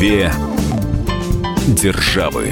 Две державы.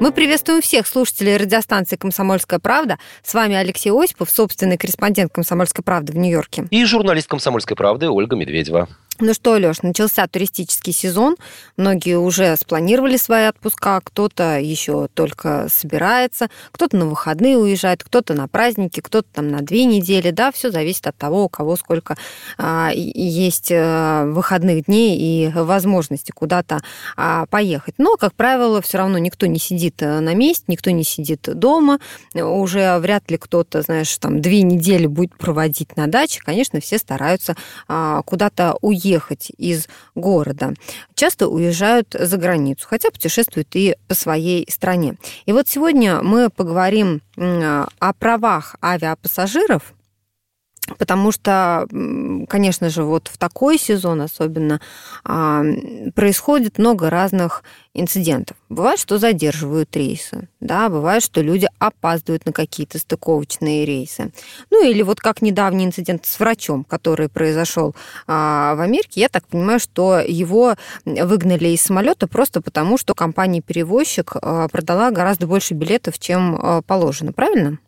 Мы приветствуем всех слушателей радиостанции «Комсомольская правда». С вами Алексей Осипов, собственный корреспондент «Комсомольской правды» в Нью-Йорке. И журналист «Комсомольской правды» Ольга Медведева. Ну что, Леш, начался туристический сезон. Многие уже спланировали свои отпуска, кто-то еще только собирается, кто-то на выходные уезжает, кто-то на праздники, кто-то там на две недели. Да, все зависит от того, у кого сколько а, есть а, выходных дней и возможности куда-то а, поехать. Но, как правило, все равно никто не сидит э, на месте, никто не сидит дома. Уже вряд ли кто-то, знаешь, там две недели будет проводить на даче. Конечно, все стараются а, куда-то уехать уехать из города, часто уезжают за границу, хотя путешествуют и по своей стране. И вот сегодня мы поговорим о правах авиапассажиров, Потому что, конечно же, вот в такой сезон особенно а, происходит много разных инцидентов. Бывает, что задерживают рейсы, да, бывает, что люди опаздывают на какие-то стыковочные рейсы. Ну или вот как недавний инцидент с врачом, который произошел а, в Америке, я так понимаю, что его выгнали из самолета просто потому, что компания-перевозчик а, продала гораздо больше билетов, чем положено, правильно?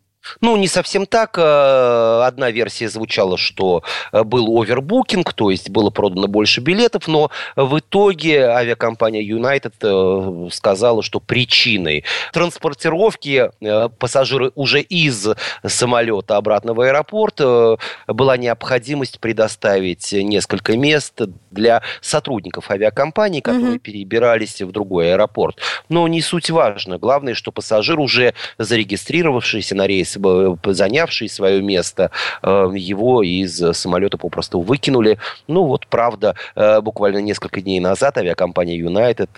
Ну, не совсем так. Э, одна версия звучала, что э, был овербукинг, то есть было продано больше билетов, но в итоге авиакомпания United э, сказала, что причиной транспортировки пассажиры уже из самолета обратно в аэропорт была необходимость предоставить несколько мест для сотрудников авиакомпании, которые угу. перебирались в другой аэропорт. Но не суть важно. Главное, что пассажир, уже зарегистрировавшийся на рейс занявший свое место, э, его из самолета попросту выкинули. Ну вот, правда, э, буквально несколько дней назад авиакомпания United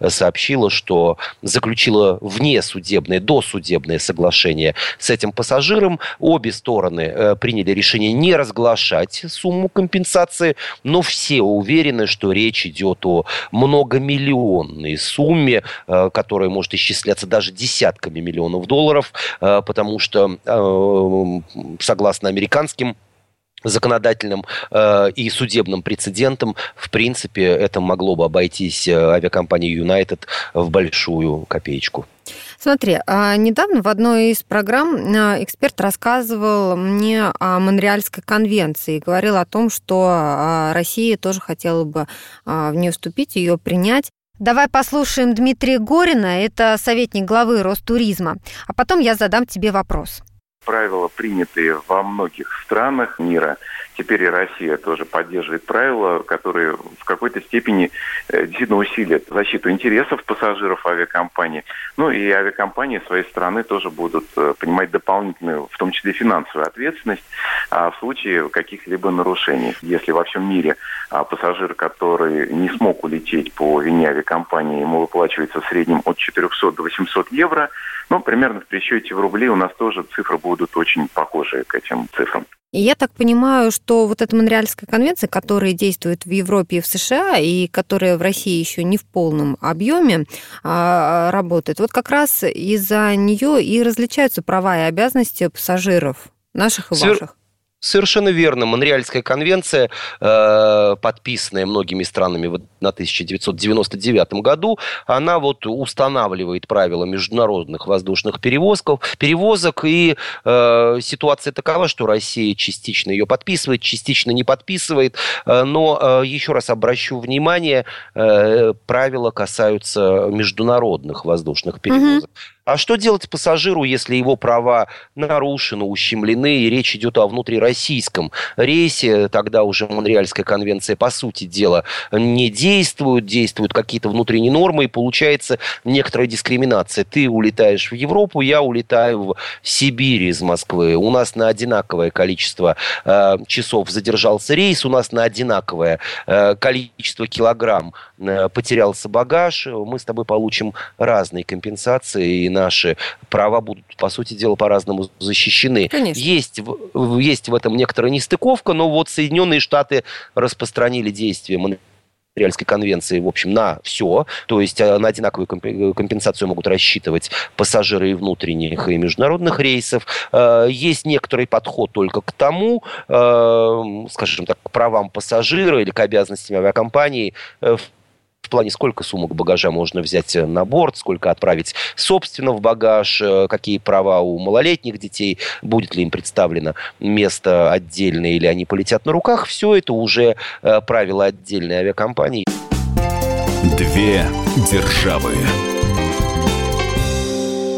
э, сообщила, что заключила внесудебное, досудебное соглашение с этим пассажиром. Обе стороны приняли решение не разглашать сумму компенсации, но все уверены, что речь идет о многомиллионной сумме, которая может исчисляться даже десятками миллионов долларов, потому что что э, согласно американским законодательным э, и судебным прецедентам, в принципе, это могло бы обойтись э, авиакомпании United в большую копеечку. Смотри, а, недавно в одной из программ а, эксперт рассказывал мне о Монреальской конвенции говорил о том, что а, Россия тоже хотела бы в нее вступить, ее принять. Давай послушаем Дмитрия Горина, это советник главы Ростуризма, а потом я задам тебе вопрос. Правила, принятые во многих странах мира, теперь и Россия тоже поддерживает правила, которые в какой-то степени э, действительно усилят защиту интересов пассажиров авиакомпании. Ну и авиакомпании своей стороны тоже будут э, понимать дополнительную, в том числе финансовую ответственность а, в случае каких-либо нарушений. Если во всем мире а, пассажир, который не смог улететь по вине авиакомпании, ему выплачивается в среднем от 400 до 800 евро, ну, примерно в пересчете в рубли у нас тоже цифры будут очень похожие к этим цифрам. И я так понимаю, что вот эта Монреальская конвенция, которая действует в Европе и в США, и которая в России еще не в полном объеме а, работает, вот как раз из-за нее и различаются права и обязанности пассажиров наших и ваших. Совершенно верно. Монреальская конвенция, э, подписанная многими странами на 1999 году, она вот устанавливает правила международных воздушных перевозков, перевозок, и э, ситуация такова, что Россия частично ее подписывает, частично не подписывает, э, но э, еще раз обращу внимание, э, правила касаются международных воздушных перевозок. Mm-hmm. А что делать пассажиру, если его права нарушены, ущемлены, и речь идет о внутрироссийском рейсе? Тогда уже Монреальская конвенция, по сути дела, не действует, действуют какие-то внутренние нормы, и получается некоторая дискриминация. Ты улетаешь в Европу, я улетаю в Сибирь из Москвы. У нас на одинаковое количество э, часов задержался рейс, у нас на одинаковое э, количество килограмм э, потерялся багаж. Мы с тобой получим разные компенсации, и наши права будут, по сути дела, по-разному защищены. Конечно. Есть, есть в этом некоторая нестыковка, но вот Соединенные Штаты распространили действия Монреальской конвенции, в общем, на все. То есть э, на одинаковую компенсацию могут рассчитывать пассажиры и внутренних, и международных рейсов. Э, есть некоторый подход только к тому, скажем так, к правам пассажира или к обязанностям авиакомпании в в плане сколько сумок багажа можно взять э, на борт, сколько отправить собственно в багаж, э, какие права у малолетних детей, будет ли им представлено место отдельное или они полетят на руках. Все это уже э, правила отдельной авиакомпании. Две державы.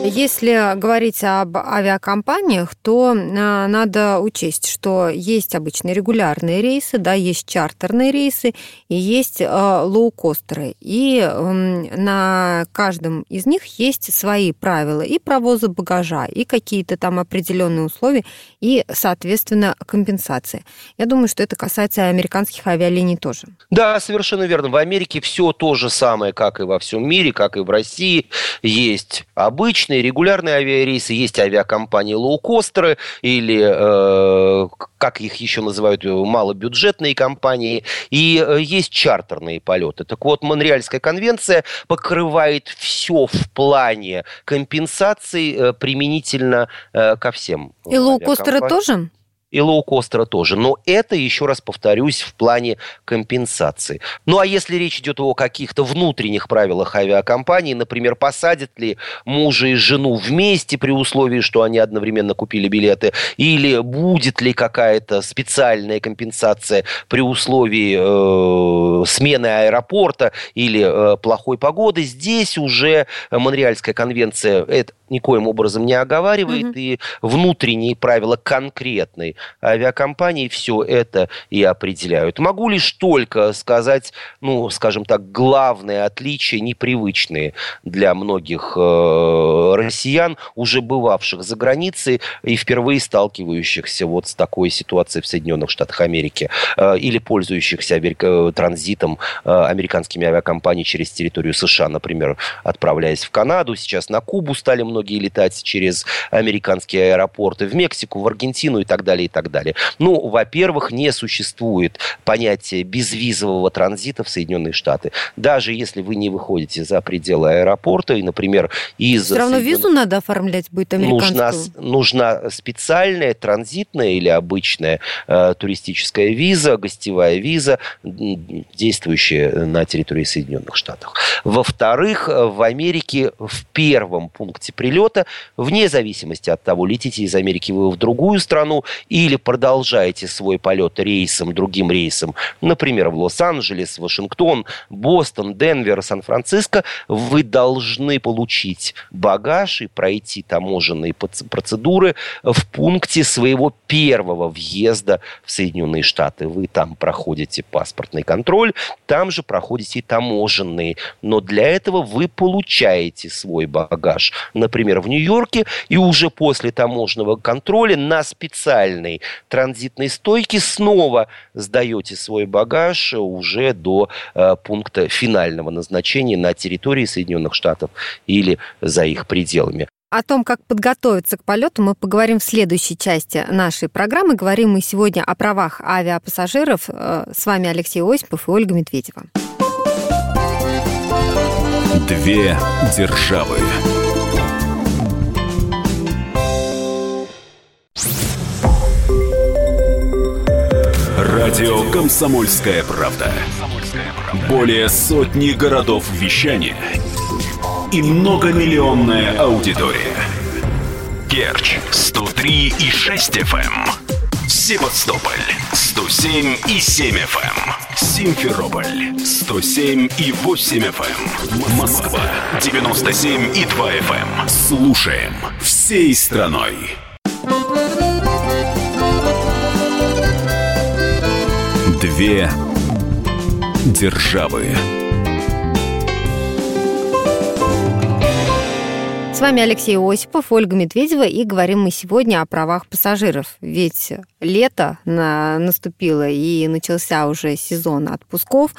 Если говорить об авиакомпаниях, то а, надо учесть, что есть обычные регулярные рейсы, да, есть чартерные рейсы и есть а, лоукостеры. И на каждом из них есть свои правила и провоза багажа, и какие-то там определенные условия, и, соответственно, компенсации. Я думаю, что это касается американских авиалиний тоже. Да, совершенно верно. В Америке все то же самое, как и во всем мире, как и в России. Есть обычные обычные регулярные авиарейсы, есть авиакомпании лоукостеры или, э, как их еще называют, малобюджетные компании, и э, есть чартерные полеты. Так вот, Монреальская конвенция покрывает все в плане компенсаций э, применительно э, ко всем. И лоукостеры тоже? И лоукостера тоже. Но это, еще раз повторюсь, в плане компенсации. Ну а если речь идет о каких-то внутренних правилах авиакомпании, например, посадят ли мужа и жену вместе при условии, что они одновременно купили билеты, или будет ли какая-то специальная компенсация при условии э, смены аэропорта или э, плохой погоды, здесь уже Монреальская конвенция это никоим образом не оговаривает, угу. и внутренние правила конкретной авиакомпании все это и определяют. Могу лишь только сказать, ну, скажем так, главные отличия, непривычные для многих э, россиян, уже бывавших за границей и впервые сталкивающихся вот с такой ситуацией в Соединенных Штатах Америки э, или пользующихся Америка, транзитом э, американскими авиакомпаниями через территорию США, например, отправляясь в Канаду, сейчас на Кубу стали многие летать через американские аэропорты, в Мексику, в Аргентину и так далее, так далее. Ну, во-первых, не существует понятия безвизового транзита в Соединенные Штаты. Даже если вы не выходите за пределы аэропорта и, например, из... Все равно визу надо оформлять будет американскую? Нужна, нужна специальная транзитная или обычная э, туристическая виза, гостевая виза, действующая на территории Соединенных Штатов. Во-вторых, в Америке в первом пункте прилета, вне зависимости от того, летите из Америки вы в другую страну или продолжаете свой полет рейсом, другим рейсом, например, в Лос-Анджелес, Вашингтон, Бостон, Денвер, Сан-Франциско, вы должны получить багаж и пройти таможенные процедуры в пункте своего первого въезда в Соединенные Штаты. Вы там проходите паспортный контроль, там же проходите и таможенные. Но для этого вы получаете свой багаж, например, в Нью-Йорке, и уже после таможенного контроля на специальной транзитной стойке снова сдаете свой багаж уже до э, пункта финального назначения на территории Соединенных Штатов или за их пределами. О том, как подготовиться к полету, мы поговорим в следующей части нашей программы. Говорим мы сегодня о правах авиапассажиров. Э, с вами Алексей Осипов и Ольга Медведева. Две державы. Радио «Комсомольская правда». Более сотни городов вещания и многомиллионная аудитория. Керчь 103 и 6 FM. Эм. Севастополь 107 и 7 FM. Эм. Симферополь 107 и 8 FM. Эм. Москва 97 и 2 FM. Слушаем всей страной. Две державы. С вами Алексей Осипов, Ольга Медведева, и говорим мы сегодня о правах пассажиров. Ведь лето на, наступило, и начался уже сезон отпусков.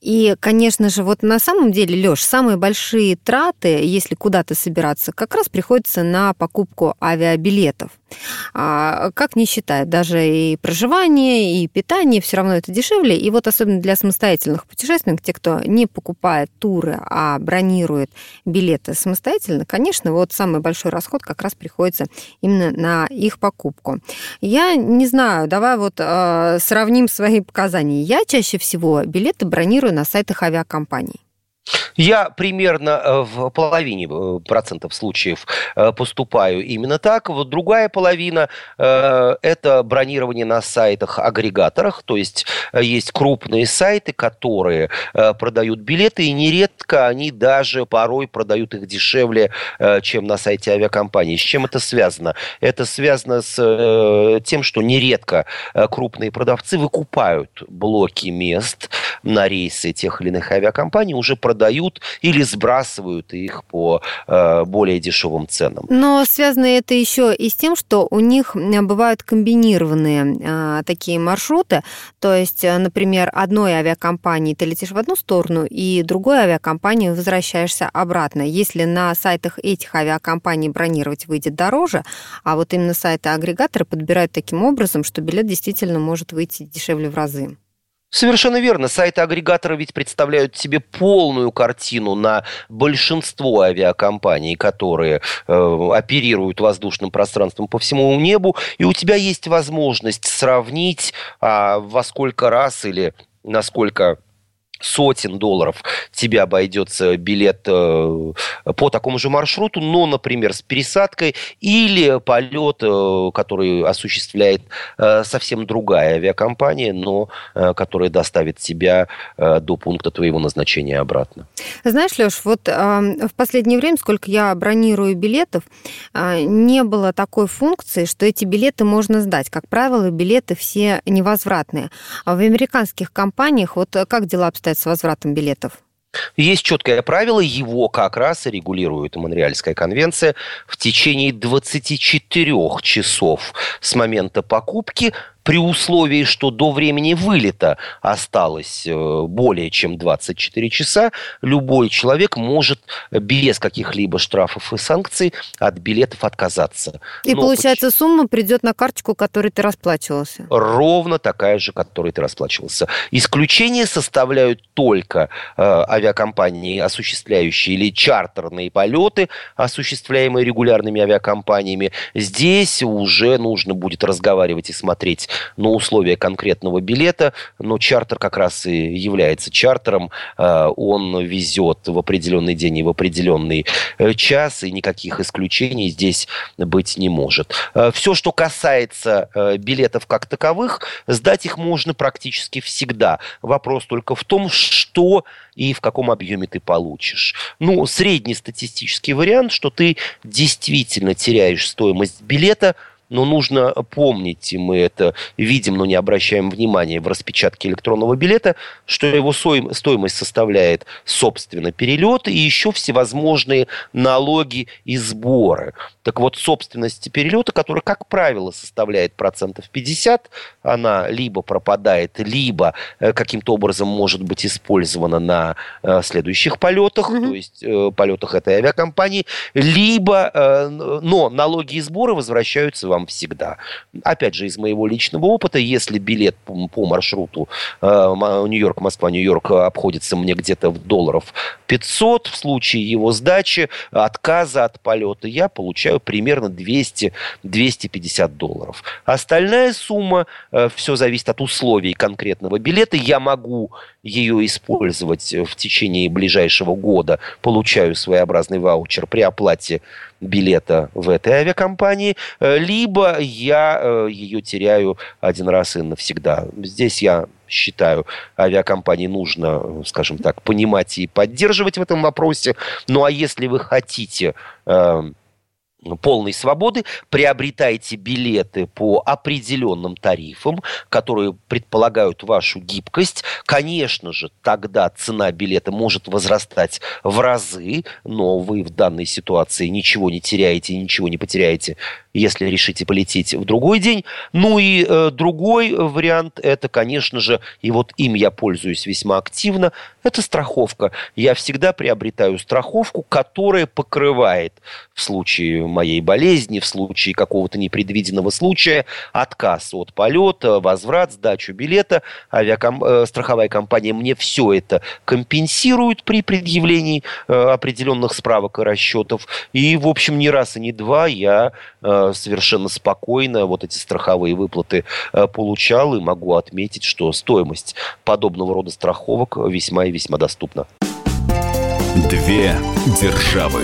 И, конечно же, вот на самом деле, Лёш, самые большие траты, если куда-то собираться, как раз приходится на покупку авиабилетов. А, как не считать, даже и проживание, и питание, все равно это дешевле. И вот особенно для самостоятельных путешественников, те, кто не покупает туры, а бронирует билеты самостоятельно, конечно, вот самый большой расход как раз приходится именно на их покупку. Я не знаю, давай вот э, сравним свои показания. Я чаще всего билеты бронирую на сайтах авиакомпаний. Я примерно э, в половине э, процентов случаев э, поступаю именно так. Вот другая половина – это бронирование на сайтах-агрегаторах. То есть есть крупные сайты, которые продают билеты, и нередко они даже порой продают их дешевле, чем на сайте авиакомпании. С чем это связано? Это связано с тем, что нередко крупные продавцы выкупают блоки мест на рейсы тех или иных авиакомпаний, уже продают продают или сбрасывают их по э, более дешевым ценам. Но связано это еще и с тем, что у них бывают комбинированные э, такие маршруты. То есть, э, например, одной авиакомпании ты летишь в одну сторону, и другой авиакомпании возвращаешься обратно. Если на сайтах этих авиакомпаний бронировать выйдет дороже, а вот именно сайты агрегаторы подбирают таким образом, что билет действительно может выйти дешевле в разы. Совершенно верно. Сайты агрегатора ведь представляют себе полную картину на большинство авиакомпаний, которые э, оперируют воздушным пространством по всему небу, и у тебя есть возможность сравнить, а, во сколько раз или насколько сотен долларов тебе обойдется билет э, по такому же маршруту, но, например, с пересадкой или полет, э, который осуществляет э, совсем другая авиакомпания, но которая доставит тебя до пункта твоего назначения обратно. Знаешь, Леш, вот в последнее время, сколько я бронирую билетов, не было такой функции, что эти билеты можно сдать. Как правило, билеты все невозвратные. А в американских компаниях вот как дела обстоят с возвратом билетов? Есть четкое правило, его как раз и регулирует Монреальская конвенция. В течение 24 часов с момента покупки при условии, что до времени вылета осталось э, более чем 24 часа, любой человек может без каких-либо штрафов и санкций от билетов отказаться. И Но получается, почему? сумма придет на карточку, которой ты расплачивался? Ровно такая же, которой ты расплачивался. Исключение составляют только э, авиакомпании, осуществляющие или чартерные полеты, осуществляемые регулярными авиакомпаниями. Здесь уже нужно будет разговаривать и смотреть на условия конкретного билета, но чартер как раз и является чартером. Э, он везет в определенный день и в определенный э, час, и никаких исключений здесь быть не может. Э, Все, что касается билетов как таковых, сдать их можно практически всегда. Вопрос только в том, что и в каком объеме ты получишь. Ну, средний статистический вариант, что ты действительно теряешь стоимость билета – но нужно помнить, и мы это видим, но не обращаем внимания в распечатке электронного билета, что его стоимость составляет, собственно, перелет и еще всевозможные налоги и сборы. Так вот, собственность перелета, которая, как правило, составляет процентов 50, она либо пропадает, либо э, каким-то образом может быть использована на э, следующих полетах, mm-hmm. то есть э, полетах этой авиакомпании, либо, но налоги и сборы возвращаются вам всегда. Опять же, из моего личного опыта, если билет по маршруту э, Нью-Йорк, Москва, Нью-Йорк обходится мне где-то в долларов 500, в случае его сдачи, отказа от полета, я получаю примерно 200-250 долларов. Остальная сумма, э, все зависит от условий конкретного билета, я могу ее использовать в течение ближайшего года, получаю своеобразный ваучер при оплате билета в этой авиакомпании, э, либо я э, ее теряю один раз и навсегда. Здесь я считаю, авиакомпании нужно, скажем так, понимать и поддерживать в этом вопросе. Ну а если вы хотите э, полной свободы, приобретайте билеты по определенным тарифам, которые предполагают вашу гибкость. Конечно же, тогда цена билета может возрастать в разы, но вы в данной ситуации ничего не теряете, ничего не потеряете, если решите полететь в другой день. Ну и э, другой вариант, это, конечно же, и вот им я пользуюсь весьма активно, Это страховка. Я всегда приобретаю страховку, которая покрывает в случае моей болезни, в случае какого-то непредвиденного случая, отказ от полета, возврат, сдачу билета. Авиаком... Э, страховая компания мне все это компенсирует при предъявлении э, определенных справок и расчетов. И, в общем, ни раз и не два я э, совершенно спокойно вот эти страховые выплаты получал и могу отметить, что стоимость подобного рода страховок весьма и весьма доступна. Две державы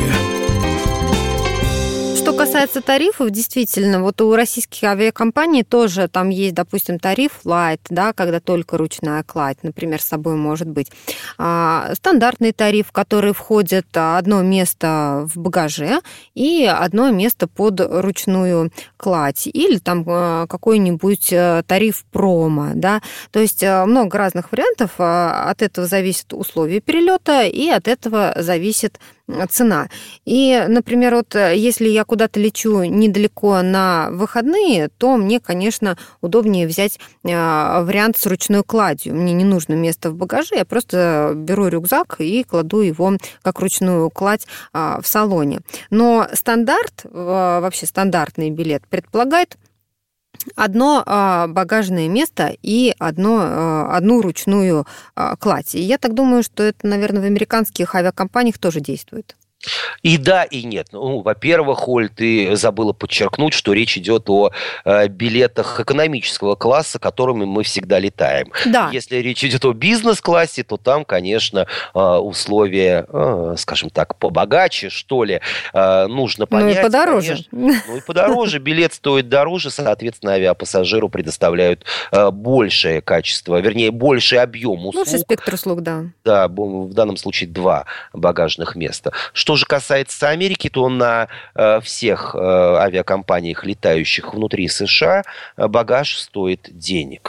касается тарифов, действительно, вот у российских авиакомпаний тоже там есть, допустим, тариф light, да, когда только ручная кладь, например, с собой может быть. А, стандартный тариф, который входит одно место в багаже и одно место под ручную кладь. Или там а, какой-нибудь э, тариф промо, да. То есть э, много разных вариантов. А, от этого зависит условия перелета и от этого зависит цена. И, например, вот э, если я куда-то лечу недалеко на выходные, то мне, конечно, удобнее взять э, вариант с ручной кладью. Мне не нужно место в багаже, я просто беру рюкзак и кладу его как ручную кладь а, в салоне. Но стандарт, вообще стандартный билет предполагает одно а, багажное место и одно, а, одну ручную а, кладь. И я так думаю, что это, наверное, в американских авиакомпаниях тоже действует. И да, и нет. Ну, во-первых, Оль, ты забыла подчеркнуть, что речь идет о э, билетах экономического класса, которыми мы всегда летаем. Да. Если речь идет о бизнес-классе, то там, конечно, э, условия, э, скажем так, побогаче, что ли, э, нужно понять. Ну и подороже. Конечно. Ну и подороже. Билет стоит дороже, соответственно, авиапассажиру предоставляют э, большее качество, вернее, больший объем услуг. Лучший спектр услуг, да. Да, в данном случае два багажных места. Что что же касается Америки, то на э, всех э, авиакомпаниях, летающих внутри США, э, багаж стоит денег.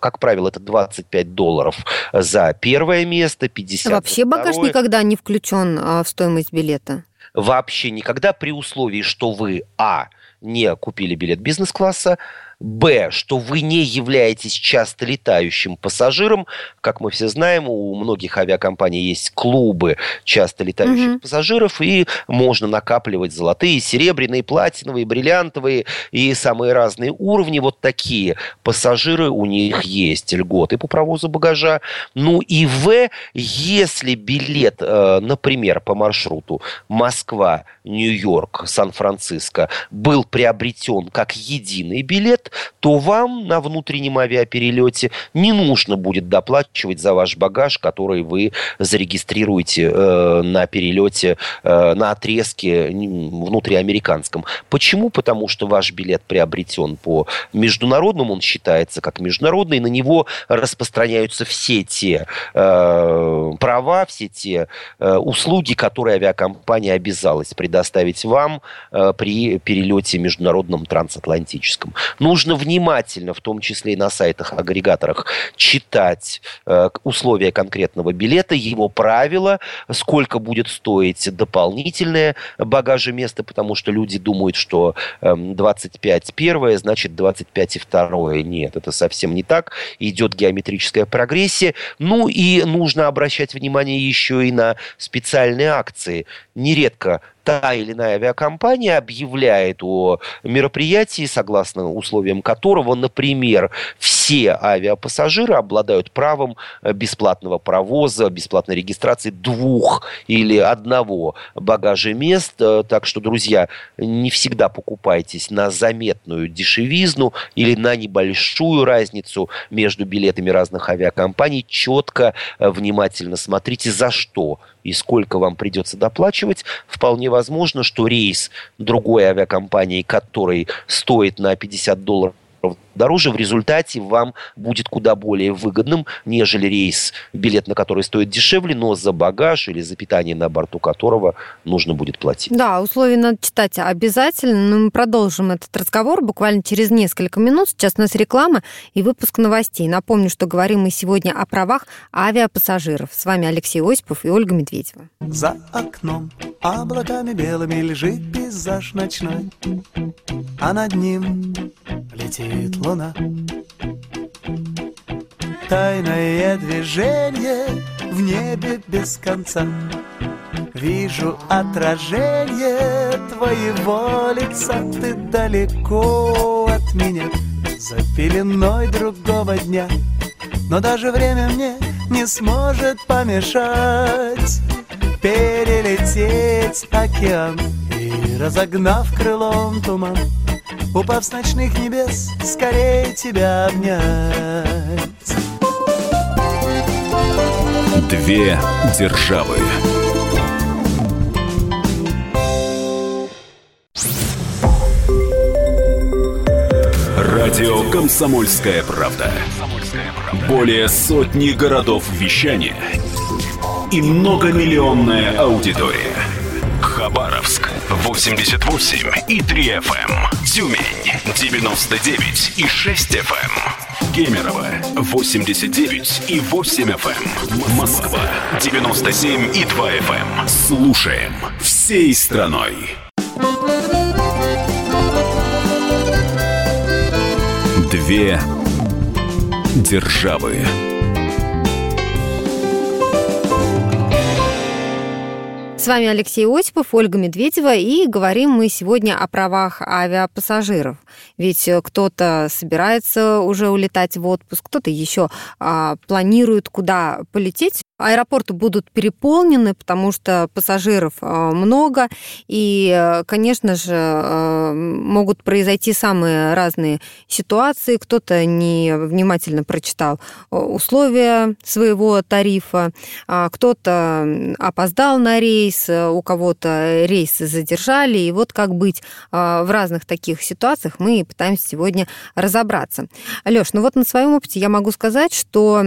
Как правило, это 25 долларов за первое место, 50 Вообще багаж никогда не включен э, в стоимость билета? Вообще никогда при условии, что вы, а, не купили билет бизнес-класса, Б, что вы не являетесь часто летающим пассажиром. Как мы все знаем, у многих авиакомпаний есть клубы часто летающих угу. пассажиров, и можно накапливать золотые, серебряные, платиновые, бриллиантовые и самые разные уровни. Вот такие пассажиры у них есть льготы по провозу багажа. Ну и В, если билет, э, например, по маршруту Москва, Нью-Йорк, Сан-Франциско был приобретен как единый билет, то вам на внутреннем авиаперелете не нужно будет доплачивать за ваш багаж, который вы зарегистрируете э, на перелете, э, на отрезке внутриамериканском. Почему? Потому что ваш билет приобретен по международному, он считается как международный, на него распространяются все те э, права, все те э, услуги, которые авиакомпания обязалась предоставить вам э, при перелете международном трансатлантическом. Нужно нужно внимательно, в том числе и на сайтах-агрегаторах, читать э, условия конкретного билета, его правила, сколько будет стоить дополнительное багажеместо, потому что люди думают, что э, 25 первое, значит 25 и второе. Нет, это совсем не так. Идет геометрическая прогрессия. Ну и нужно обращать внимание еще и на специальные акции. Нередко та или иная авиакомпания объявляет о мероприятии, согласно условиям которого, например, все авиапассажиры обладают правом э, бесплатного провоза, бесплатной регистрации двух или одного багажа мест. Э, так что, друзья, не всегда покупайтесь на заметную дешевизну или на небольшую разницу между билетами разных авиакомпаний. Четко, э, внимательно смотрите, за что и сколько вам придется доплачивать, вполне возможно, что рейс другой авиакомпании, который стоит на 50 долларов дороже, в результате вам будет куда более выгодным, нежели рейс, билет на который стоит дешевле, но за багаж или за питание на борту которого нужно будет платить. Да, условия надо читать обязательно, но мы продолжим этот разговор буквально через несколько минут. Сейчас у нас реклама и выпуск новостей. Напомню, что говорим мы сегодня о правах авиапассажиров. С вами Алексей Осипов и Ольга Медведева. За окном облаками белыми лежит пейзаж ночной, а над ним летит луна. Тайное движение в небе без конца. Вижу отражение твоего лица Ты далеко от меня За пеленой другого дня Но даже время мне не сможет помешать Перелететь океан. И разогнав крылом туман Упав с ночных небес, скорее тебя обнять. Две державы. Радио «Комсомольская правда». Более сотни городов вещания и многомиллионная аудитория. Хабаровск 88 и 3 FM. Эм. Тюмень 99 и 6 FM. Эм. Кемерово 89 и 8 FM. Эм. Москва 97 и 2 FM. Слушаем всей страной. Две державы. Вами Алексей Осипов, Ольга Медведева, и говорим мы сегодня о правах авиапассажиров. Ведь э, кто-то собирается уже улетать в отпуск, кто-то еще а, планирует, куда полететь. Аэропорты будут переполнены, потому что пассажиров а, много, и, э, конечно же, а, могут произойти самые разные ситуации. Кто-то не внимательно прочитал условия своего тарифа, а, кто-то опоздал на рейс, у кого-то рейсы задержали, и вот как быть в разных таких ситуациях мы пытаемся сегодня разобраться. Лёш, ну вот на своем опыте я могу сказать, что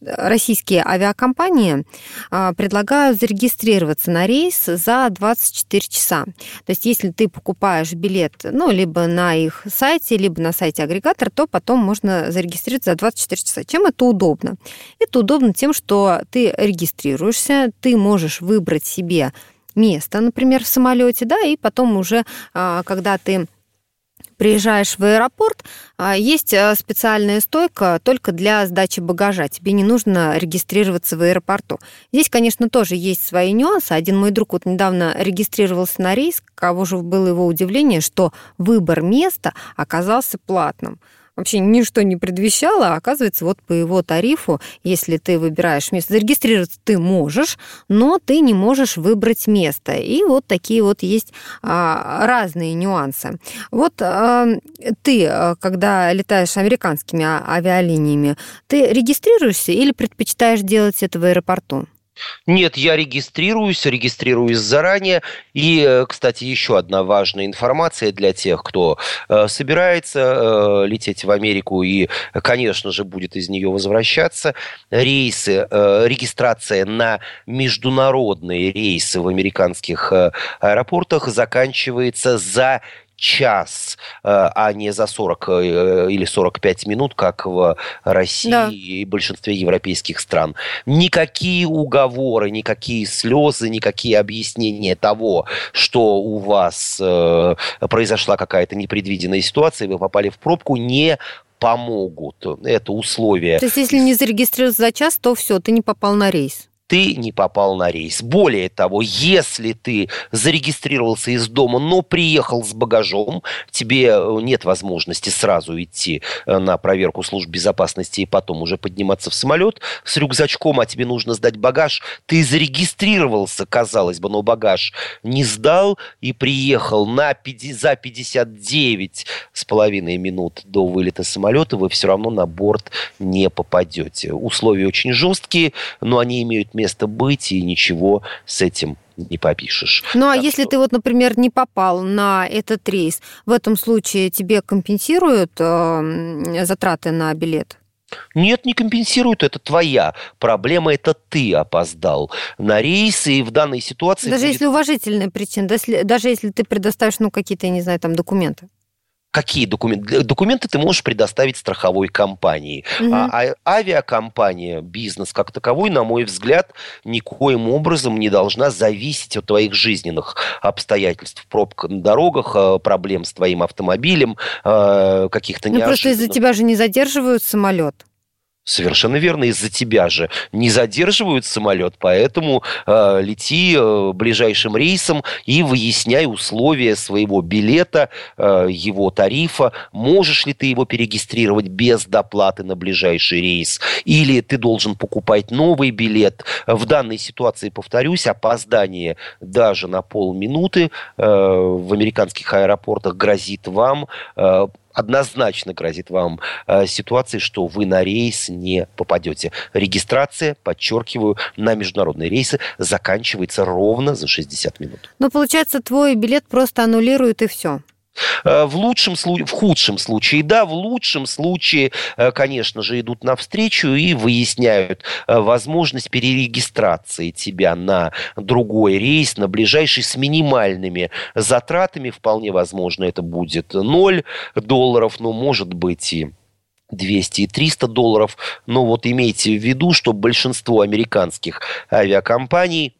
российские авиакомпании а, предлагают зарегистрироваться на рейс за 24 часа. То есть если ты покупаешь билет, ну, либо на их сайте, либо на сайте агрегатора, то потом можно зарегистрироваться за 24 часа. Чем это удобно? Это удобно тем, что ты регистрируешься, ты можешь выбрать себе место, например, в самолете, да, и потом уже, а, когда ты приезжаешь в аэропорт, а, есть а, специальная стойка только для сдачи багажа. Тебе не нужно регистрироваться в аэропорту. Здесь, конечно, тоже есть свои нюансы. Один мой друг вот недавно регистрировался на рейс, кого же было его удивление, что выбор места оказался платным вообще ничто не предвещало, а оказывается, вот по его тарифу, если ты выбираешь место, зарегистрироваться ты можешь, но ты не можешь выбрать место. И вот такие вот есть а, разные нюансы. Вот а, ты, а, когда летаешь американскими авиалиниями, ты регистрируешься или предпочитаешь делать это в аэропорту? Нет, я регистрируюсь, регистрируюсь заранее. И, э, кстати, еще одна важная информация для тех, кто э, собирается э, лететь в Америку и, конечно же, будет из нее возвращаться. Рейсы, регистрация на международные рейсы в американских аэропортах заканчивается за час, э, а не за 40 э, или 45 минут, как в России да. и большинстве европейских стран. Никакие уговоры, никакие слезы, никакие объяснения того, что у вас э, произошла какая-то непредвиденная ситуация, вы попали в пробку, не помогут. Это условие. То есть, если не зарегистрироваться за час, то все, ты не попал на рейс ты не попал на рейс. Более того, если ты зарегистрировался из дома, но приехал с багажом, тебе э, нет возможности сразу идти э, на проверку служб безопасности и потом уже подниматься в самолет с рюкзачком, а тебе нужно сдать багаж. Ты зарегистрировался, казалось бы, но багаж не сдал и приехал на 50, за 59 с половиной минут до вылета самолета, вы все равно на борт не попадете. Условия очень жесткие, но они имеют место быть, и ничего с этим не попишешь. Ну а так если что... ты вот, например, не попал на этот рейс, в этом случае тебе компенсируют э, затраты на билет? Нет, не компенсируют, это твоя проблема, это ты опоздал на рейс, и в данной ситуации... Даже будет... если уважительная причина, даже если ты предоставишь, ну, какие-то, не знаю, там, документы. Какие документы? Документы ты можешь предоставить страховой компании. Угу. А, а авиакомпания, бизнес как таковой, на мой взгляд, никоим образом не должна зависеть от твоих жизненных обстоятельств. Пробка на дорогах, а, проблем с твоим автомобилем, а, каких-то ну, неожиданных... просто из-за тебя же не задерживают самолет. Совершенно верно. Из-за тебя же не задерживают самолет, поэтому э, лети э, ближайшим рейсом и выясняй условия своего билета, э, его тарифа. Можешь ли ты его перерегистрировать без доплаты на ближайший рейс? Или ты должен покупать новый билет? В данной ситуации, повторюсь, опоздание даже на полминуты э, в американских аэропортах грозит вам э, однозначно грозит вам э, ситуация, что вы на рейс не попадете. Регистрация, подчеркиваю, на международные рейсы заканчивается ровно за 60 минут. Но получается, твой билет просто аннулируют и все. Э, в лучшем случае, в худшем случае, да, в лучшем случае, э, конечно же, идут навстречу и выясняют э, возможность перерегистрации тебя на другой рейс, на ближайший с минимальными затратами. Вполне возможно, это будет 0 долларов, но может быть и 200 и 300 долларов. Но вот имейте в виду, что большинство американских авиакомпаний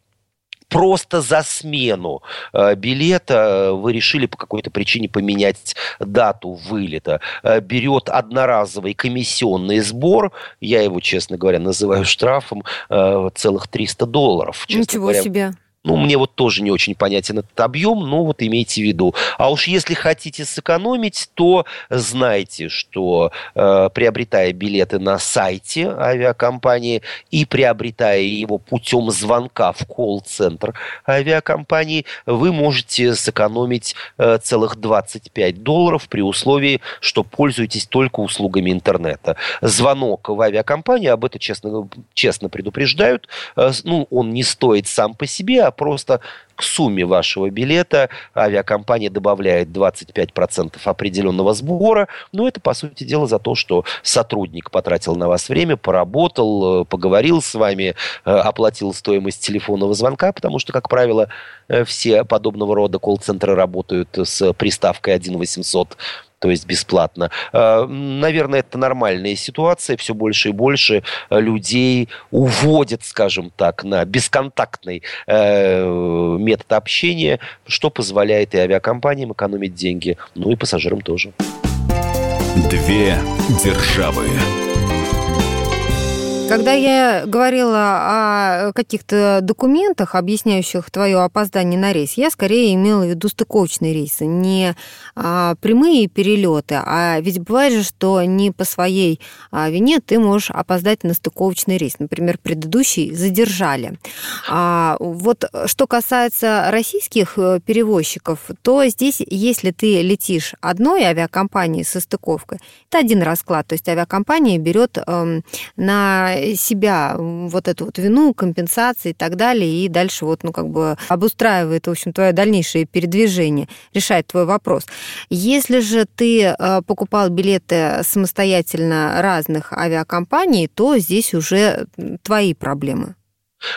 просто за смену э, билета э, вы решили по какой-то причине поменять дату вылета, э, берет одноразовый комиссионный сбор, я его, честно говоря, называю штрафом, целых 300 долларов. Ничего говоря. себе. Ну, мне вот тоже не очень понятен этот объем, но вот имейте в виду. А уж если хотите сэкономить, то знайте, что э, приобретая билеты на сайте авиакомпании и приобретая его путем звонка в колл-центр авиакомпании, вы можете сэкономить э, целых 25 долларов при условии, что пользуетесь только услугами интернета. Звонок в авиакомпанию, об этом честно, честно предупреждают, э, ну, он не стоит сам по себе, а просто к сумме вашего билета авиакомпания добавляет 25% определенного сбора. Но это, по сути дела, за то, что сотрудник потратил на вас время, поработал, э, поговорил с вами, э, оплатил стоимость телефонного звонка, потому что, как правило, э, все подобного рода колл-центры работают с приставкой 1 800 то есть бесплатно. Э, наверное, это нормальная ситуация. Все больше и больше э, людей уводят, скажем так, на бесконтактный э, метод общения, что позволяет и авиакомпаниям экономить деньги, ну и пассажирам тоже. Две державы. Когда я говорила о каких-то документах, объясняющих твое опоздание на рейс, я скорее имела в виду стыковочные рейсы, не а, прямые перелеты, а ведь бывает же, что не по своей а, вине ты можешь опоздать на стыковочный рейс. Например, предыдущий задержали. А, вот что касается российских э, перевозчиков, то здесь, если ты летишь одной авиакомпанией со стыковкой, это один расклад, то есть авиакомпания берет э, на себя вот эту вот вину, компенсации и так далее, и дальше вот, ну, как бы обустраивает, в общем, твое дальнейшее передвижение, решает твой вопрос. Если же ты э, покупал билеты самостоятельно разных авиакомпаний, то здесь уже твои проблемы.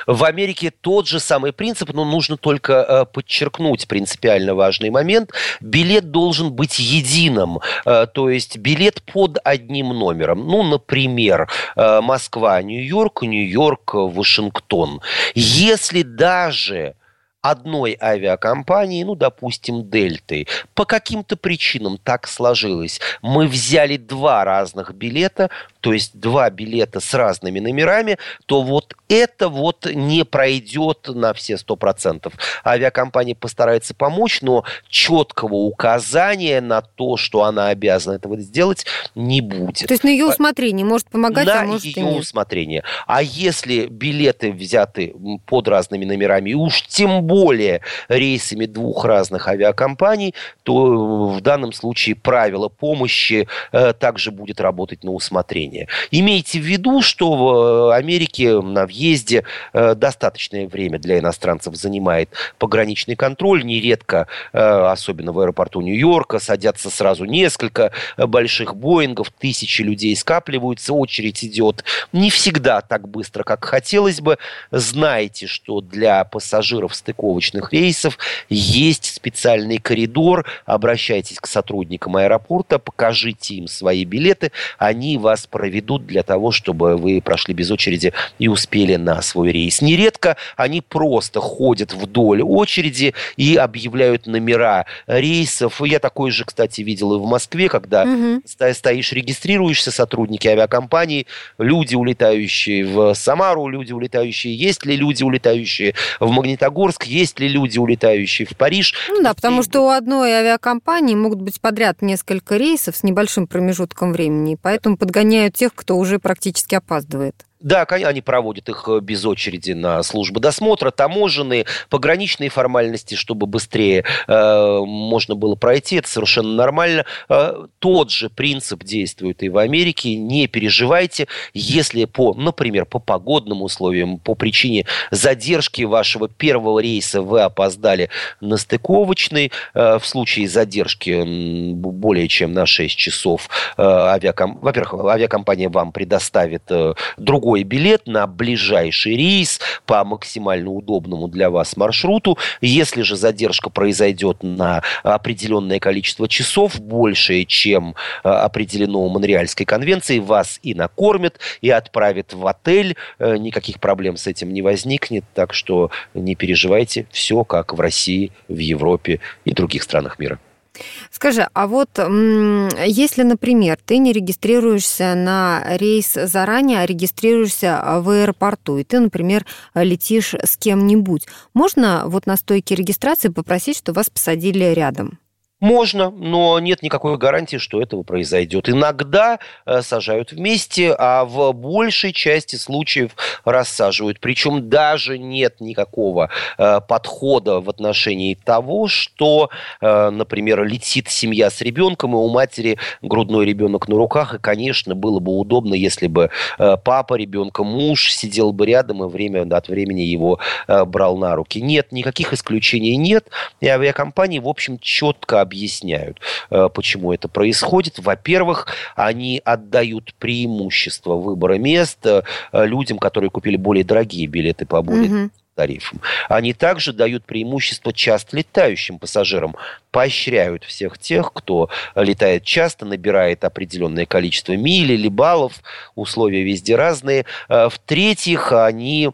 В Америке тот же самый принцип, но нужно только э, подчеркнуть принципиально важный момент. Билет должен быть единым, э, то есть билет под одним номером. Ну, например, э, Москва, Нью-Йорк, Нью-Йорк, Вашингтон. Если даже одной авиакомпании, ну, допустим, Дельты. По каким-то причинам так сложилось. Мы взяли два разных билета, то есть два билета с разными номерами, то вот это вот не пройдет на все сто процентов. Авиакомпания постарается помочь, но четкого указания на то, что она обязана этого сделать, не будет. То есть на ее усмотрение может помогать, на а может ее и нет. усмотрение. А если билеты взяты под разными номерами, уж тем более рейсами двух разных авиакомпаний, то в данном случае правило помощи э, также будет работать на усмотрение. Имейте в виду, что в э, Америке на въезде э, достаточное время для иностранцев занимает пограничный контроль. Нередко, э, особенно в аэропорту Нью-Йорка, садятся сразу несколько больших Боингов, тысячи людей скапливаются, очередь идет не всегда так быстро, как хотелось бы. Знайте, что для пассажиров стыковки нестыковочных рейсов. Есть специальный коридор. Обращайтесь к сотрудникам аэропорта, покажите им свои билеты. Они вас проведут для того, чтобы вы прошли без очереди и успели на свой рейс. Нередко они просто ходят вдоль очереди и объявляют номера рейсов. Я такое же, кстати, видел и в Москве, когда угу. стоишь, регистрируешься, сотрудники авиакомпании, люди, улетающие в Самару, люди, улетающие, есть ли люди, улетающие в Магнитогорск, есть ли люди, улетающие в Париж. Ну да, потому что у одной авиакомпании могут быть подряд несколько рейсов с небольшим промежутком времени, поэтому подгоняют тех, кто уже практически опаздывает. Да, они проводят их э, без очереди на службы досмотра, таможенные, пограничные формальности, чтобы быстрее э, можно было пройти. Это совершенно нормально. Э, тот же принцип действует и в Америке. Не переживайте, если по, например, по погодным условиям, по причине задержки вашего первого рейса вы опоздали на стыковочный, э, в случае задержки более чем на 6 часов, э, авиаком... во-первых, авиакомпания вам предоставит э, другой другой билет на ближайший рейс по максимально удобному для вас маршруту. Если же задержка произойдет на определенное количество часов, большее, чем а, определено Монреальской конвенцией, вас и накормят, и отправят в отель. Э, никаких проблем с этим не возникнет, так что не переживайте, все как в России, в Европе и других странах мира. Скажи, а вот если, например, ты не регистрируешься на рейс заранее, а регистрируешься в аэропорту, и ты, например, летишь с кем-нибудь, можно вот на стойке регистрации попросить, что вас посадили рядом? Можно, но нет никакой гарантии, что этого произойдет. Иногда э, сажают вместе, а в большей части случаев рассаживают. Причем даже нет никакого э, подхода в отношении того, что, э, например, летит семья с ребенком, и у матери грудной ребенок на руках, и, конечно, было бы удобно, если бы папа ребенка, муж сидел бы рядом и время от времени его брал на руки. Нет, никаких исключений нет, и авиакомпании, в общем, четко объясняют, э, почему это происходит. Во-первых, они отдают преимущество выбора места э, людям, которые купили более дорогие билеты по более угу тарифам. Они также дают преимущество часто летающим пассажирам, поощряют всех тех, кто летает часто, набирает определенное количество миль или баллов, условия везде разные. Э, в-третьих, они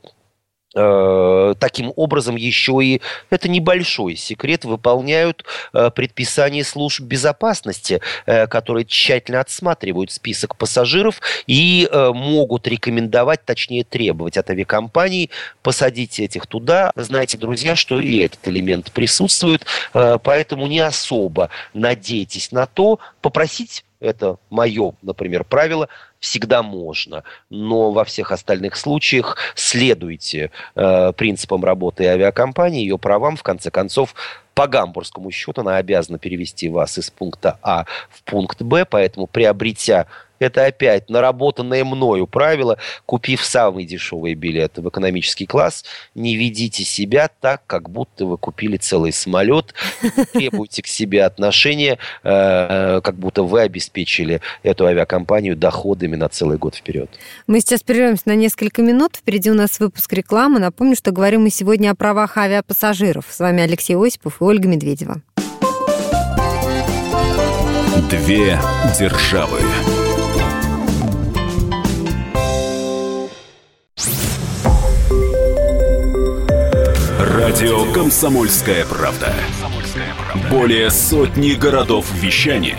таким образом еще и, это небольшой секрет, выполняют э, предписания служб безопасности, э, которые тщательно отсматривают список пассажиров и могут рекомендовать, точнее требовать от авиакомпаний посадить этих туда. Знаете, друзья, что и этот элемент присутствует, поэтому не особо надейтесь на то, попросить это мое, например, правило, всегда можно. Но во всех остальных случаях следуйте э, принципам работы авиакомпании, ее правам. В конце концов, по гамбургскому счету она обязана перевести вас из пункта А в пункт Б, поэтому приобретя это опять наработанное мною правило. Купив самый дешевый билет в экономический класс, не ведите себя так, как будто вы купили целый самолет. Требуйте к себе отношения, э, как будто вы обеспечили эту авиакомпанию доходами на целый год вперед. Мы сейчас прервемся на несколько минут. Впереди у нас выпуск рекламы. Напомню, что говорим мы сегодня о правах авиапассажиров. С вами Алексей Осипов и Ольга Медведева. Две державы. Радио «Комсомольская правда». Более сотни городов вещания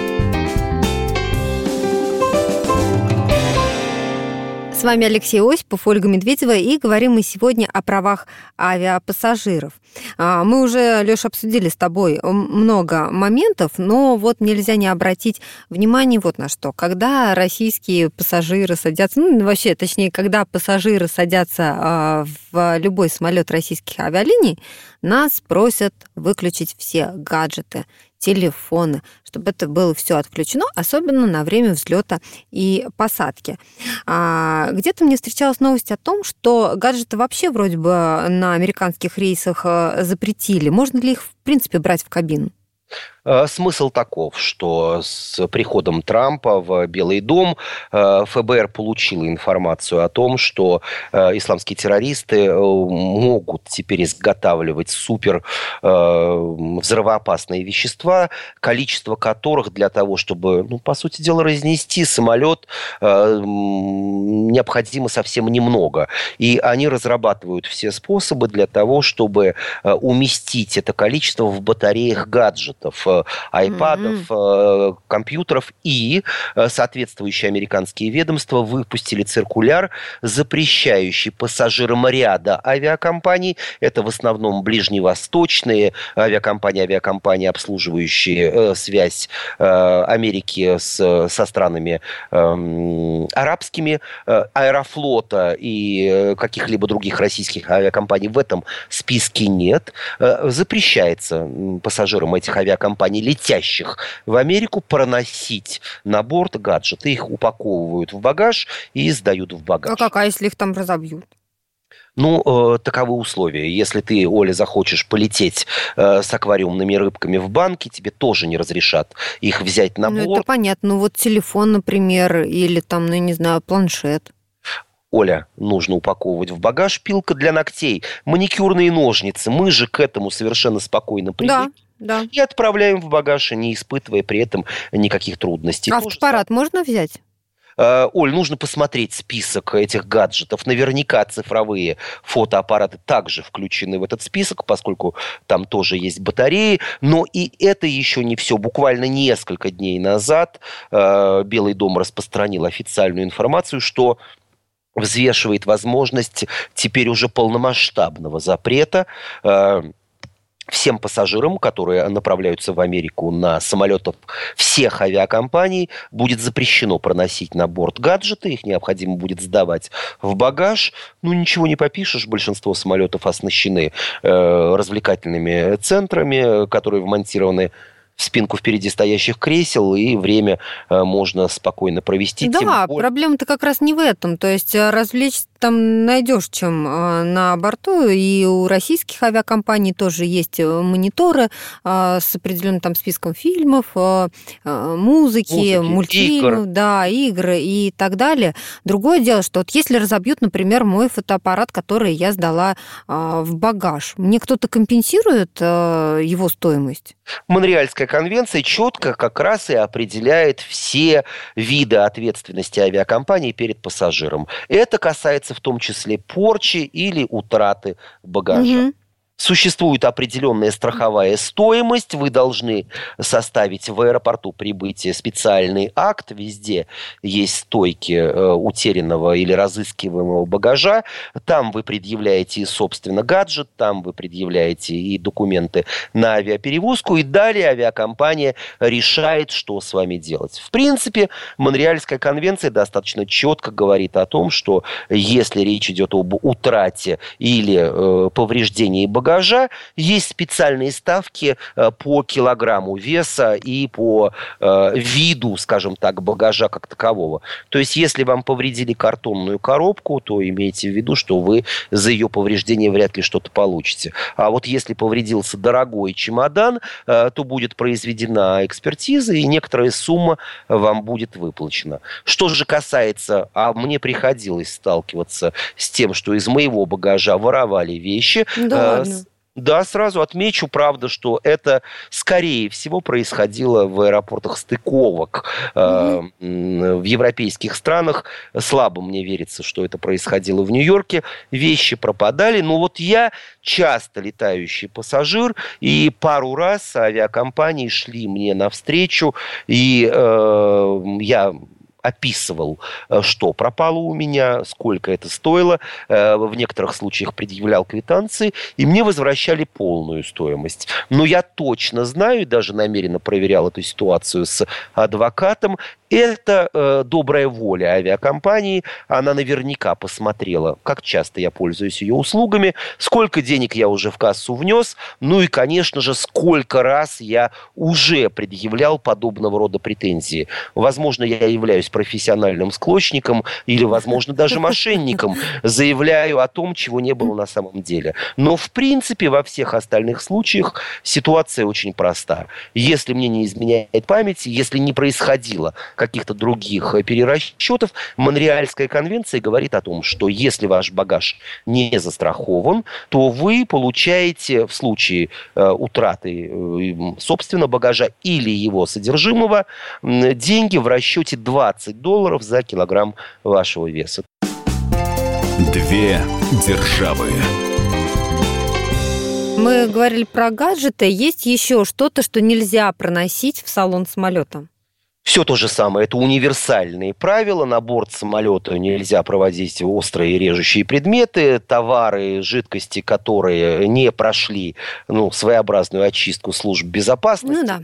С вами Алексей Осипов, Ольга Медведева, и говорим мы сегодня о правах авиапассажиров. А, мы уже, Леша, обсудили с тобой много моментов, но вот нельзя не обратить внимание вот на что. Когда российские пассажиры садятся, ну, вообще, точнее, когда пассажиры садятся а, в любой самолет российских авиалиний, нас просят выключить все гаджеты, телефоны, чтобы это было все отключено, особенно на время взлета и посадки. А, где-то мне встречалась новость о том, что гаджеты вообще вроде бы на американских рейсах э, запретили. Можно ли их, в принципе, брать в кабину? Э, смысл таков, что с приходом Трампа в Белый дом э, ФБР получила информацию о том, что э, исламские террористы могут теперь изготавливать супер взрывоопасные вещества, количество которых для того, чтобы, ну, по сути дела, разнести самолет, необходимо совсем немного. И они разрабатывают все способы для того, чтобы уместить это количество в батареях гаджетов айпадов, mm-hmm. компьютеров. И э, соответствующие американские ведомства выпустили циркуляр, запрещающий пассажирам ряда авиакомпаний, это в основном ближневосточные авиакомпании, авиакомпании, обслуживающие э, связь э, Америки с, со странами э, арабскими, э, Аэрофлота и э, каких-либо других российских авиакомпаний в этом списке нет. Э, запрещается пассажирам этих авиакомпаний компаний, летящих в Америку, проносить на борт гаджеты. Их упаковывают в багаж и сдают в багаж. А как, а если их там разобьют? Ну, э, таковы условия. Если ты, Оля, захочешь полететь э, с аквариумными рыбками в банке, тебе тоже не разрешат их взять на борт. Ну, это понятно. Ну, вот телефон, например, или там, ну, я не знаю, планшет. Оля, нужно упаковывать в багаж пилка для ногтей, маникюрные ножницы. Мы же к этому совершенно спокойно привыкли. Да да. и отправляем в багаж, не испытывая при этом никаких трудностей. А фотоаппарат можно взять? Э, Оль, нужно посмотреть список этих гаджетов. Наверняка цифровые фотоаппараты также включены в этот список, поскольку там тоже есть батареи. Но и это еще не все. Буквально несколько дней назад э, Белый дом распространил официальную информацию, что взвешивает возможность теперь уже полномасштабного запрета э, всем пассажирам, которые направляются в Америку на самолетах всех авиакомпаний, будет запрещено проносить на борт гаджеты, их необходимо будет сдавать в багаж. Ну, ничего не попишешь, большинство самолетов оснащены э, развлекательными центрами, которые вмонтированы спинку впереди стоящих кресел, и время э, можно спокойно провести. Да, более... проблема-то как раз не в этом. То есть э, развлечь там найдешь чем э, на борту, и у российских авиакомпаний тоже есть мониторы с определенным там списком фильмов, музыки, Музыки мультфильмов, игр. да, игры и так далее. Другое дело, что вот если разобьют, например, мой фотоаппарат, который я сдала в багаж, мне кто-то компенсирует его стоимость? Монреальская конвенция четко как раз и определяет все виды ответственности авиакомпании перед пассажиром. Это касается в том числе порчи или утраты багажа. Угу. Существует определенная страховая стоимость, вы должны составить в аэропорту прибытия специальный акт, везде есть стойки э, утерянного или разыскиваемого багажа, там вы предъявляете, собственно, гаджет, там вы предъявляете и документы на авиаперевозку, и далее авиакомпания решает, что с вами делать. В принципе, Монреальская конвенция достаточно четко говорит о том, что если речь идет об утрате или э, повреждении багажа, багажа есть специальные ставки э, по килограмму веса и по э, виду, скажем так, багажа как такового. То есть, если вам повредили картонную коробку, то имейте в виду, что вы за ее повреждение вряд ли что-то получите. А вот если повредился дорогой чемодан, э, то будет произведена экспертиза, и некоторая сумма вам будет выплачена. Что же касается, а мне приходилось сталкиваться с тем, что из моего багажа воровали вещи. Да, э, да, сразу отмечу, правда, что это, скорее всего, происходило в аэропортах стыковок mm-hmm. в европейских странах. Слабо мне верится, что это происходило в Нью-Йорке. Вещи пропадали. Но вот я часто летающий пассажир, и пару раз авиакомпании шли мне навстречу, и э, я описывал, э, что пропало у меня, сколько это стоило. Э, в некоторых случаях предъявлял квитанции, и мне возвращали полную стоимость. Но я точно знаю, и даже намеренно проверял эту ситуацию с адвокатом, это э, добрая воля авиакомпании. Она наверняка посмотрела, как часто я пользуюсь ее услугами, сколько денег я уже в кассу внес, ну и, конечно же, сколько раз я уже предъявлял подобного рода претензии. Возможно, я являюсь профессиональным склочником или, возможно, даже мошенником, заявляю о том, чего не было на самом деле. Но, в принципе, во всех остальных случаях ситуация очень проста. Если мне не изменяет память, если не происходило каких-то других э, перерасчетов, Монреальская конвенция говорит о том, что если ваш багаж не застрахован, то вы получаете в случае э, утраты, э, собственно, багажа или его содержимого деньги в расчете 20 долларов за килограмм вашего веса. Две державы. Мы говорили про гаджеты. Есть еще что-то, что нельзя проносить в салон самолета? Все то же самое. Это универсальные правила. На борт самолета нельзя проводить острые режущие предметы, товары, жидкости, которые не прошли ну, своеобразную очистку служб безопасности. Ну, да.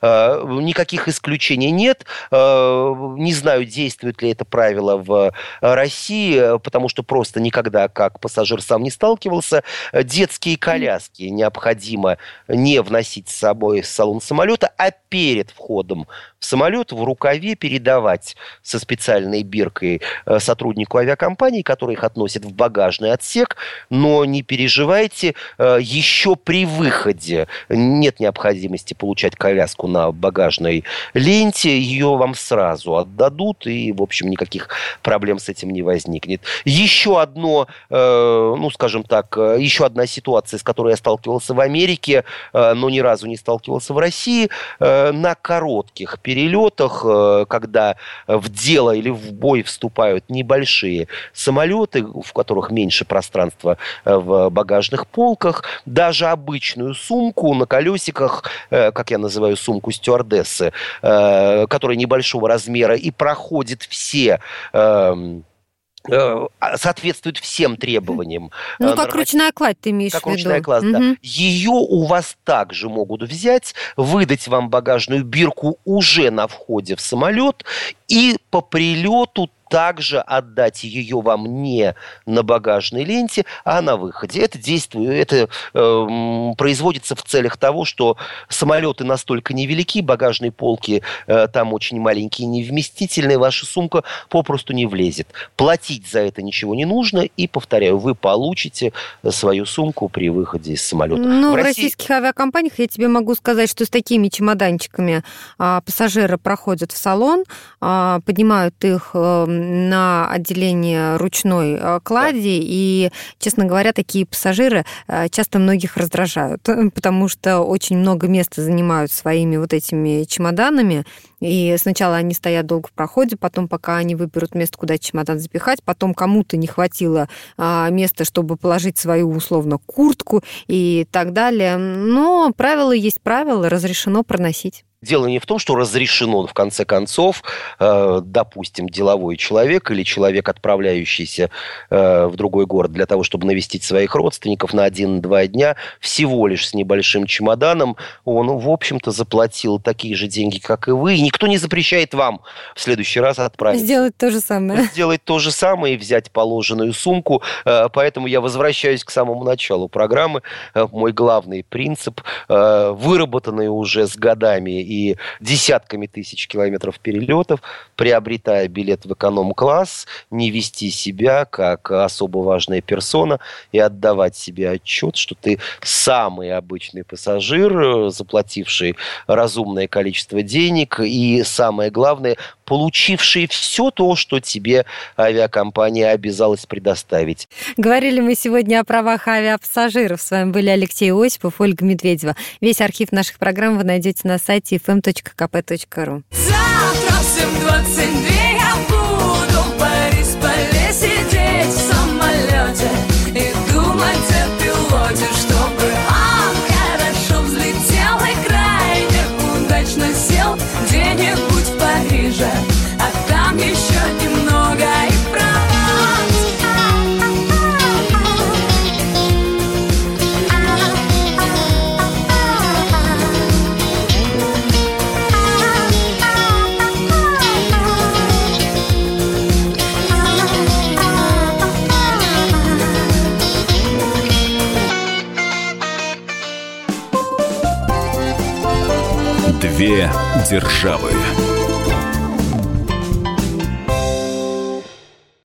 Э, никаких исключений нет. Э, не знаю, действует ли это правило в России, потому что просто никогда как пассажир сам не сталкивался. Детские коляски необходимо не вносить с собой в салон самолета, а перед входом самолет в рукаве передавать со специальной биркой э, сотруднику авиакомпании, который их относит в багажный отсек. Но не переживайте, еще при выходе нет необходимости получать коляску на багажной ленте, ее вам сразу отдадут, и, в общем, никаких проблем с этим не возникнет. Еще одно, э, ну, скажем так, э, еще одна ситуация, с которой я сталкивался в Америке, э, но ни разу не сталкивался в России, э, на коротких перелетах, э, когда в дело или в бой вступают небольшие самолеты, в которых меньше пространства э, в багажных полках, даже обычную сумку на колесиках, э, как я называю, сумку стюардессы, э, которая небольшого размера и проходит все эм, э, соответствует всем требованиям. Ну, э, как ручная кладь ты имеешь как в виду. ручная кладь, угу. да. Ее у вас также могут взять, выдать вам багажную бирку уже на входе в самолет и по прилету также отдать ее вам не на багажной ленте, а на выходе. Это действует, это э, производится в целях того, что самолеты настолько невелики, багажные полки э, там очень маленькие, невместительные, ваша сумка попросту не влезет. Платить за это ничего не нужно, и, повторяю, вы получите свою сумку при выходе из самолета. Ну, в, в России... российских авиакомпаниях я тебе могу сказать, что с такими чемоданчиками а, пассажиры проходят в салон, а, поднимают их а, на отделение ручной э, клади, да. и, честно говоря, такие пассажиры э, часто многих раздражают, потому что очень много места занимают своими вот этими чемоданами, и сначала они стоят долго в проходе, потом пока они выберут место, куда чемодан запихать, потом кому-то не хватило а, места, чтобы положить свою условно куртку и так далее. Но правило есть правило, разрешено проносить. Дело не в том, что разрешено, в конце концов, э, допустим, деловой человек или человек, отправляющийся э, в другой город для того, чтобы навестить своих родственников на один-два дня, всего лишь с небольшим чемоданом, он, в общем-то, заплатил такие же деньги, как и вы, и никто не запрещает вам в следующий раз отправить. Сделать то же самое. Сделать то же самое и взять положенную сумку. Э, поэтому я возвращаюсь к самому началу программы. Э, мой главный принцип, э, выработанный уже с годами и десятками тысяч километров перелетов, приобретая билет в эконом-класс, не вести себя как особо важная персона и отдавать себе отчет, что ты самый обычный пассажир, заплативший разумное количество денег и, самое главное, получивший все то, что тебе авиакомпания обязалась предоставить. Говорили мы сегодня о правах авиапассажиров. С вами были Алексей Осипов, Ольга Медведева. Весь архив наших программ вы найдете на сайте fm.kp.ru. Завтра в 7.22 Державы.